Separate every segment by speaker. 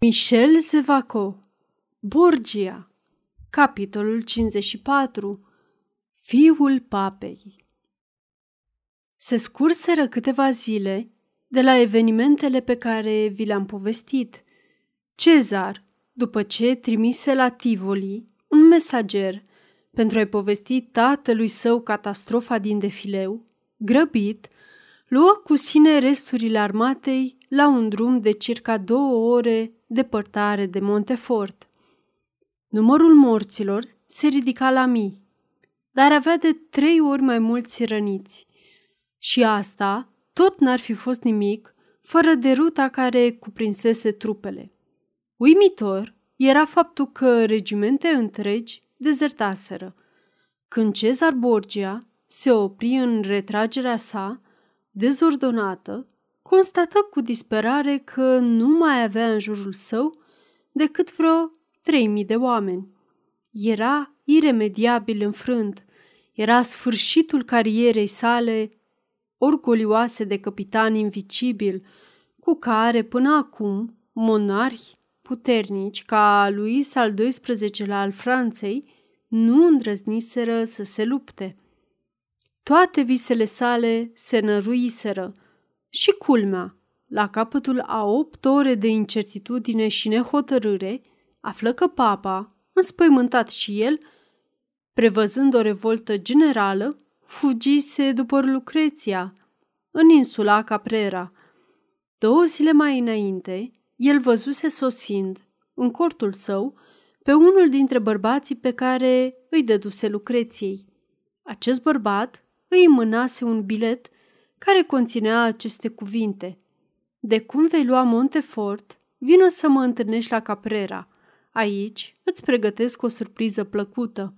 Speaker 1: Michel Zevaco Borgia Capitolul 54 Fiul papei Se scurseră câteva zile de la evenimentele pe care vi le-am povestit. Cezar, după ce trimise la Tivoli un mesager pentru a-i povesti tatălui său catastrofa din defileu, grăbit, luă cu sine resturile armatei la un drum de circa două ore depărtare de Montefort. Numărul morților se ridica la mii, dar avea de trei ori mai mulți răniți. Și asta tot n-ar fi fost nimic fără de ruta care cuprinsese trupele. Uimitor era faptul că regimente întregi dezertaseră. Când Cezar Borgia se opri în retragerea sa, dezordonată, constată cu disperare că nu mai avea în jurul său decât vreo trei mii de oameni. Era iremediabil înfrânt. Era sfârșitul carierei sale orgolioase de capitan invicibil, cu care până acum monarhi puternici ca Luis al XII-lea al Franței nu îndrăzniseră să se lupte. Toate visele sale se năruiseră și culmea, la capătul a opt ore de incertitudine și nehotărâre, află că papa, înspăimântat și el, prevăzând o revoltă generală, fugise după Lucreția, în insula Caprera. Două zile mai înainte, el văzuse sosind, în cortul său, pe unul dintre bărbații pe care îi dăduse Lucreției. Acest bărbat îi mânase un bilet care conținea aceste cuvinte. De cum vei lua Montefort, vină să mă întâlnești la Caprera. Aici îți pregătesc o surpriză plăcută.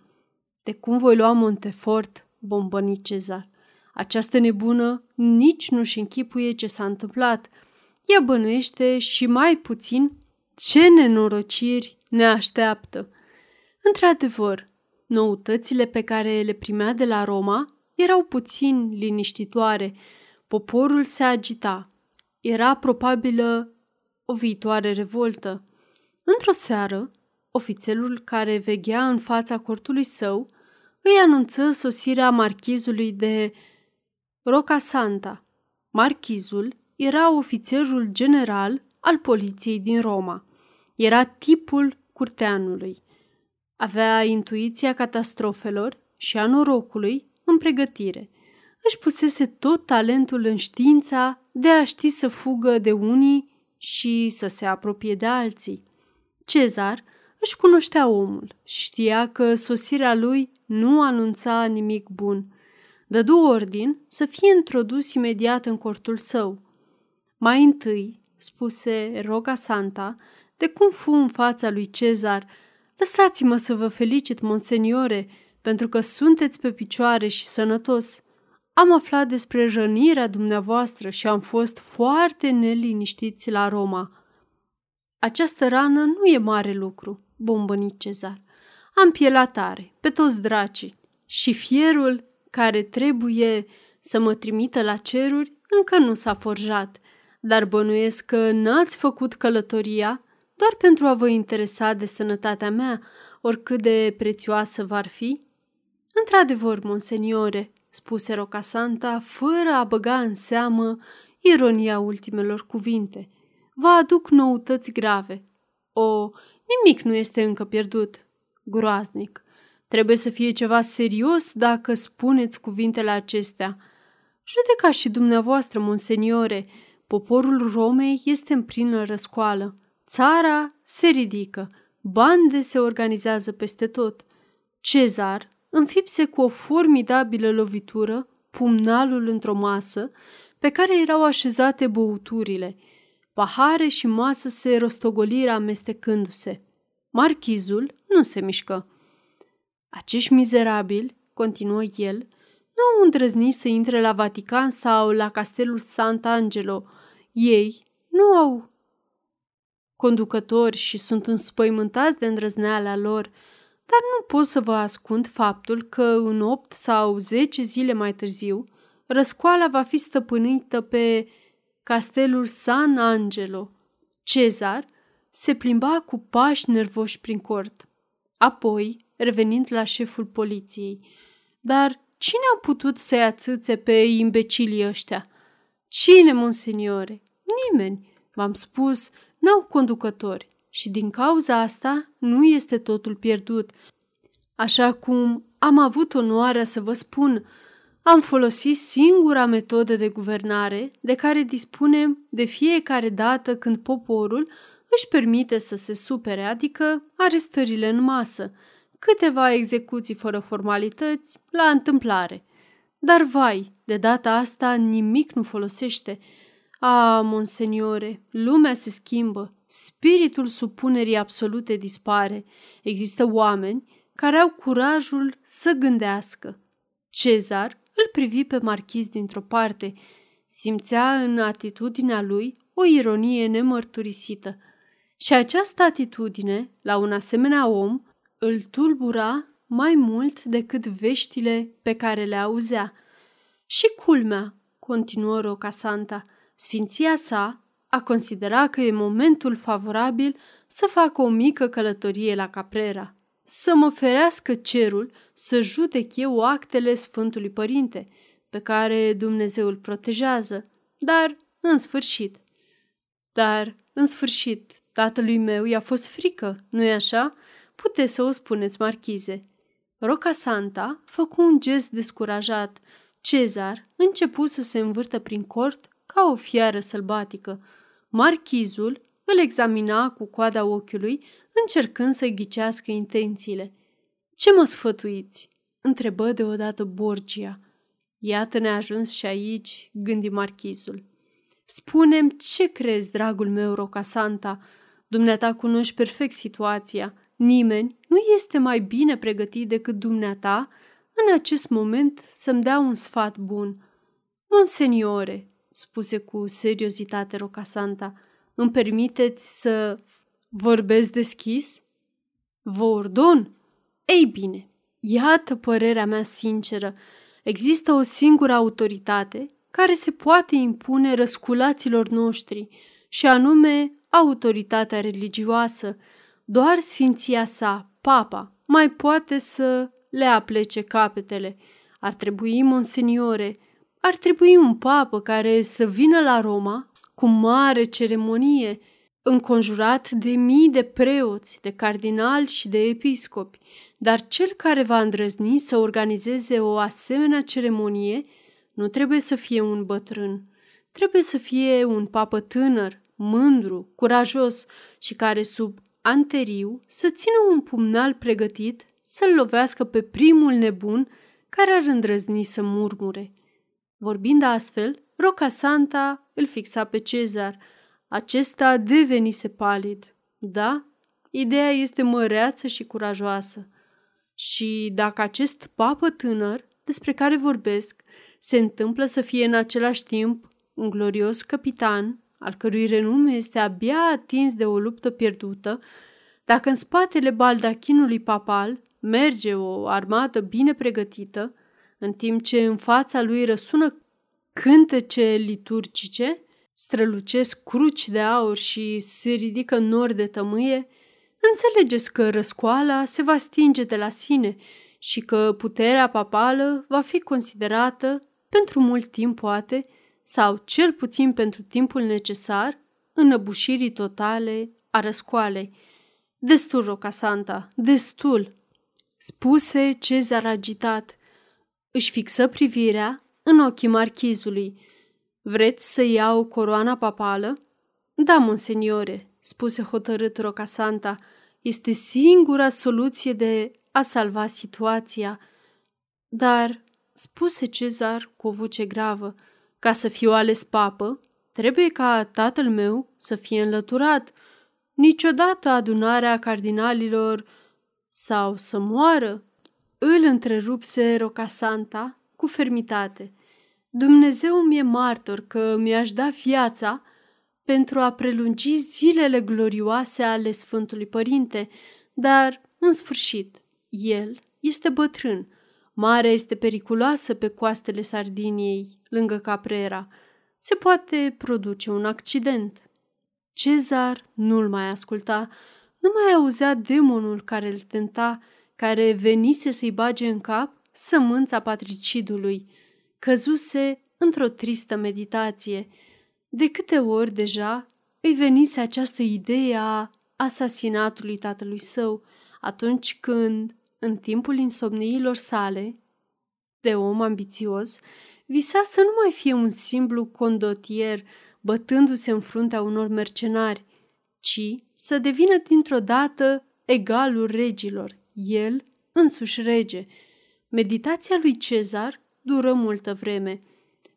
Speaker 1: De cum voi lua Montefort, bombăni Cezar. Această nebună nici nu-și închipuie ce s-a întâmplat. Ea bănuiește și mai puțin ce nenorociri ne așteaptă. Într-adevăr, noutățile pe care le primea de la Roma erau puțin liniștitoare. Poporul se agita. Era probabilă o viitoare revoltă. Într-o seară, ofițerul care veghea în fața cortului său îi anunță sosirea marchizului de Roca Santa. Marchizul era ofițerul general al poliției din Roma. Era tipul curteanului. Avea intuiția catastrofelor și a norocului în pregătire. Își pusese tot talentul în știința de a ști să fugă de unii și să se apropie de alții. Cezar își cunoștea omul și știa că sosirea lui nu anunța nimic bun. Dădu ordin să fie introdus imediat în cortul său. Mai întâi, spuse Roga Santa, de cum fu în fața lui Cezar, lăsați-mă să vă felicit, monseniore, pentru că sunteți pe picioare și sănătos. Am aflat despre rănirea dumneavoastră și am fost foarte neliniștiți la Roma. Această rană nu e mare lucru, bombăni Cezar. Am pielea tare, pe toți dracii, și fierul care trebuie să mă trimită la ceruri încă nu s-a forjat, dar bănuiesc că n-ați făcut călătoria doar pentru a vă interesa de sănătatea mea, oricât de prețioasă v-ar fi? Într-adevăr, monseniore, spuse Rocasanta, fără a băga în seamă ironia ultimelor cuvinte. Vă aduc noutăți grave. O, nimic nu este încă pierdut. Groaznic. Trebuie să fie ceva serios dacă spuneți cuvintele acestea. Judecați și dumneavoastră, monseniore, poporul Romei este în plină răscoală. Țara se ridică, bande se organizează peste tot. Cezar înfipse cu o formidabilă lovitură pumnalul într-o masă pe care erau așezate băuturile. Pahare și masă se rostogoliră amestecându-se. Marchizul nu se mișcă. Acești mizerabili, continuă el, nu au îndrăznit să intre la Vatican sau la castelul Sant'Angelo. Ei nu au conducători și sunt înspăimântați de îndrăzneala lor, dar nu pot să vă ascund faptul că în 8 sau 10 zile mai târziu, răscoala va fi stăpânită pe castelul San Angelo. Cezar se plimba cu pași nervoși prin cort. Apoi, revenind la șeful poliției, dar cine a putut să-i atâțe pe imbecilii ăștia? Cine, monseniore? Nimeni. V-am spus, n-au conducători și din cauza asta nu este totul pierdut. Așa cum am avut onoarea să vă spun, am folosit singura metodă de guvernare de care dispunem de fiecare dată când poporul își permite să se supere, adică arestările în masă, câteva execuții fără formalități, la întâmplare. Dar vai, de data asta nimic nu folosește. A, monseniore, lumea se schimbă, spiritul supunerii absolute dispare. Există oameni care au curajul să gândească. Cezar îl privi pe marchiz dintr-o parte. Simțea în atitudinea lui o ironie nemărturisită. Și această atitudine, la un asemenea om, îl tulbura mai mult decât veștile pe care le auzea. Și culmea, continuă Roca Santa, sfinția sa a considerat că e momentul favorabil să facă o mică călătorie la Caprera. Să mă ferească cerul să judec eu actele Sfântului Părinte, pe care Dumnezeu îl protejează, dar în sfârșit. Dar, în sfârșit, tatălui meu i-a fost frică, nu-i așa? Puteți să o spuneți, marchize. Roca Santa făcu un gest descurajat. Cezar începu să se învârtă prin cort ca o fiară sălbatică. Marchizul îl examina cu coada ochiului, încercând să ghicească intențiile. Ce mă sfătuiți?" întrebă deodată Borgia. Iată ne-a ajuns și aici, gândi marchizul. Spunem ce crezi, dragul meu, Roca Santa. Dumneata cunoști perfect situația. Nimeni nu este mai bine pregătit decât dumneata în acest moment să-mi dea un sfat bun. Monseniore, spuse cu seriozitate Rocasanta, îmi permiteți să vorbesc deschis? Vă ordon? Ei bine, iată părerea mea sinceră. Există o singură autoritate care se poate impune răsculaților noștri, și anume autoritatea religioasă. Doar sfinția sa, papa, mai poate să le aplece capetele. Ar trebui, monseniore, ar trebui un papă care să vină la Roma cu mare ceremonie, înconjurat de mii de preoți, de cardinali și de episcopi, dar cel care va îndrăzni să organizeze o asemenea ceremonie nu trebuie să fie un bătrân, trebuie să fie un papă tânăr, mândru, curajos și care sub anteriu să țină un pumnal pregătit să-l lovească pe primul nebun care ar îndrăzni să murmure. Vorbind astfel, Roca Santa îl fixa pe Cezar. Acesta devenise palid. Da, ideea este măreață și curajoasă. Și dacă acest papă tânăr, despre care vorbesc, se întâmplă să fie în același timp un glorios capitan, al cărui renume este abia atins de o luptă pierdută, dacă în spatele baldachinului papal merge o armată bine pregătită, în timp ce în fața lui răsună cântece liturgice, strălucesc cruci de aur și se ridică nori de tămâie, înțelegeți că răscoala se va stinge de la sine și că puterea papală va fi considerată, pentru mult timp poate, sau cel puțin pentru timpul necesar, înăbușirii totale a răscoalei. Destul, Rocasanta, destul, spuse Cezar agitat. Își fixă privirea în ochii marchizului. Vreți să iau coroana papală? Da, monseniore, spuse hotărât Rocasanta. Este singura soluție de a salva situația. Dar, spuse Cezar cu o voce gravă, ca să fiu ales papă, trebuie ca tatăl meu să fie înlăturat. Niciodată adunarea cardinalilor sau să moară, îl întrerupse Rocasanta cu fermitate. Dumnezeu mi-e martor că mi-aș da viața pentru a prelungi zilele glorioase ale Sfântului Părinte, dar, în sfârșit, el este bătrân. Marea este periculoasă pe coastele Sardiniei, lângă Caprera. Se poate produce un accident. Cezar nu-l mai asculta, nu mai auzea demonul care îl tenta, care venise să-i bage în cap sămânța patricidului. Căzuse într-o tristă meditație. De câte ori deja îi venise această idee a asasinatului tatălui său, atunci când, în timpul insomniilor sale, de om ambițios, visa să nu mai fie un simplu condotier bătându-se în fruntea unor mercenari, ci să devină dintr-o dată egalul regilor, el însuși rege. Meditația lui Cezar dură multă vreme.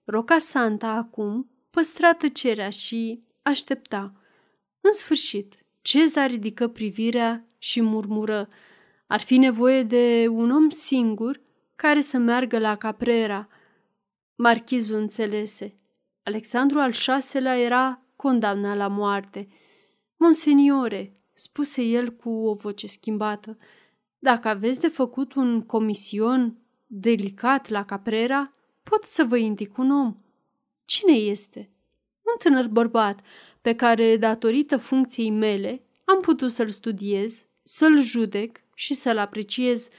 Speaker 1: Roca Santa acum păstra tăcerea și aștepta. În sfârșit, Cezar ridică privirea și murmură. Ar fi nevoie de un om singur care să meargă la Caprera. Marchizul înțelese. Alexandru al VI-lea era condamnat la moarte. Monseniore, spuse el cu o voce schimbată, dacă aveți de făcut un comision delicat la Caprera, pot să vă indic un om. Cine este? Un tânăr bărbat pe care, datorită funcției mele, am putut să-l studiez, să-l judec și să-l apreciez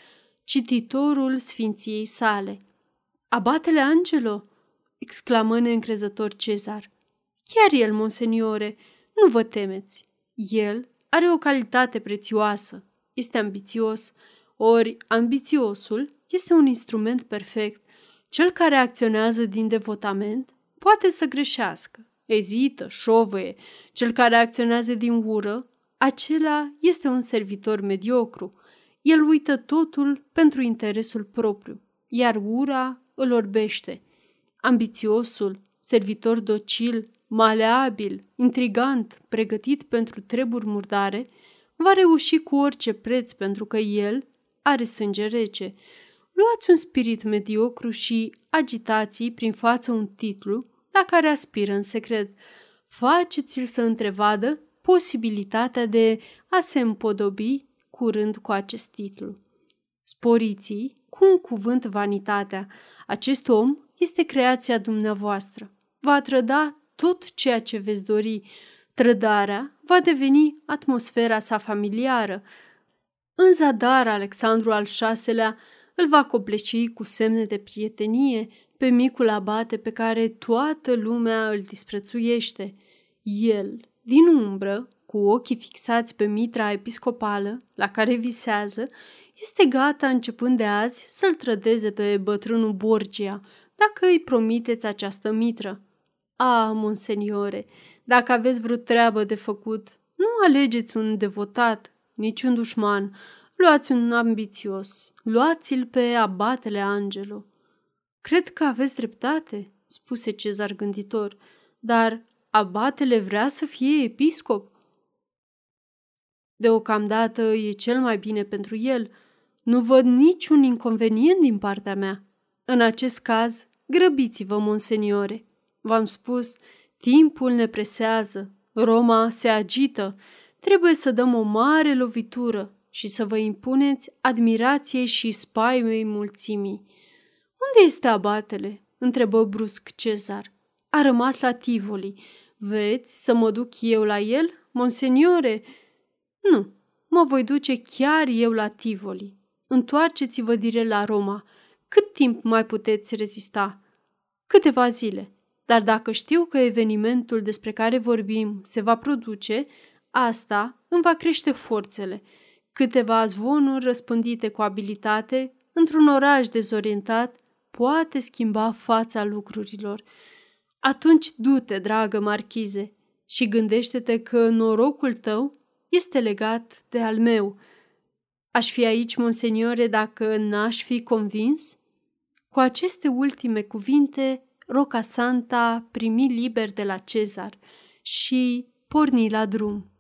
Speaker 1: cititorul sfinției sale. Abatele Angelo, exclamă neîncrezător Cezar. Chiar el, monseniore, nu vă temeți. El are o calitate prețioasă, este ambițios, ori ambițiosul este un instrument perfect. Cel care acționează din devotament poate să greșească, ezită, șovăie. Cel care acționează din ură, acela este un servitor mediocru. El uită totul pentru interesul propriu, iar ura îl orbește. Ambițiosul, servitor docil, maleabil, intrigant, pregătit pentru treburi murdare, va reuși cu orice preț pentru că el are sânge rece. Luați un spirit mediocru și agitații prin față un titlu la care aspiră în secret. Faceți-l să întrevadă posibilitatea de a se împodobi curând cu acest titlu. Sporiții, cu un cuvânt vanitatea, acest om este creația dumneavoastră. Va trăda tot ceea ce veți dori. Trădarea va deveni atmosfera sa familiară. În zadar, Alexandru al VI-lea îl va copleci cu semne de prietenie pe micul abate pe care toată lumea îl disprețuiește. El, din umbră, cu ochii fixați pe mitra episcopală la care visează, este gata începând de azi să-l trădeze pe bătrânul Borgia, dacă îi promiteți această mitră. A, monseniore, dacă aveți vreo treabă de făcut, nu alegeți un devotat, nici un dușman, luați un ambițios, luați-l pe abatele Angelo. Cred că aveți dreptate, spuse cezar gânditor, dar abatele vrea să fie episcop. Deocamdată e cel mai bine pentru el. Nu văd niciun inconvenient din partea mea. În acest caz, grăbiți-vă, monseniore. V-am spus, timpul ne presează, Roma se agită, trebuie să dăm o mare lovitură și să vă impuneți admirației și spaimei mulțimii. Unde este abatele?" întrebă brusc Cezar. A rămas la Tivoli. Vreți să mă duc eu la el, monseniore?" Nu, mă voi duce chiar eu la Tivoli. Întoarceți-vă dire la Roma. Cât timp mai puteți rezista? Câteva zile. Dar dacă știu că evenimentul despre care vorbim se va produce, asta îmi va crește forțele. Câteva zvonuri răspândite cu abilitate într-un oraș dezorientat poate schimba fața lucrurilor. Atunci du-te, dragă marchize, și gândește-te că norocul tău este legat de al meu. Aș fi aici, monseniore, dacă n-aș fi convins? Cu aceste ultime cuvinte, Roca Santa primi liber de la Cezar și porni la drum.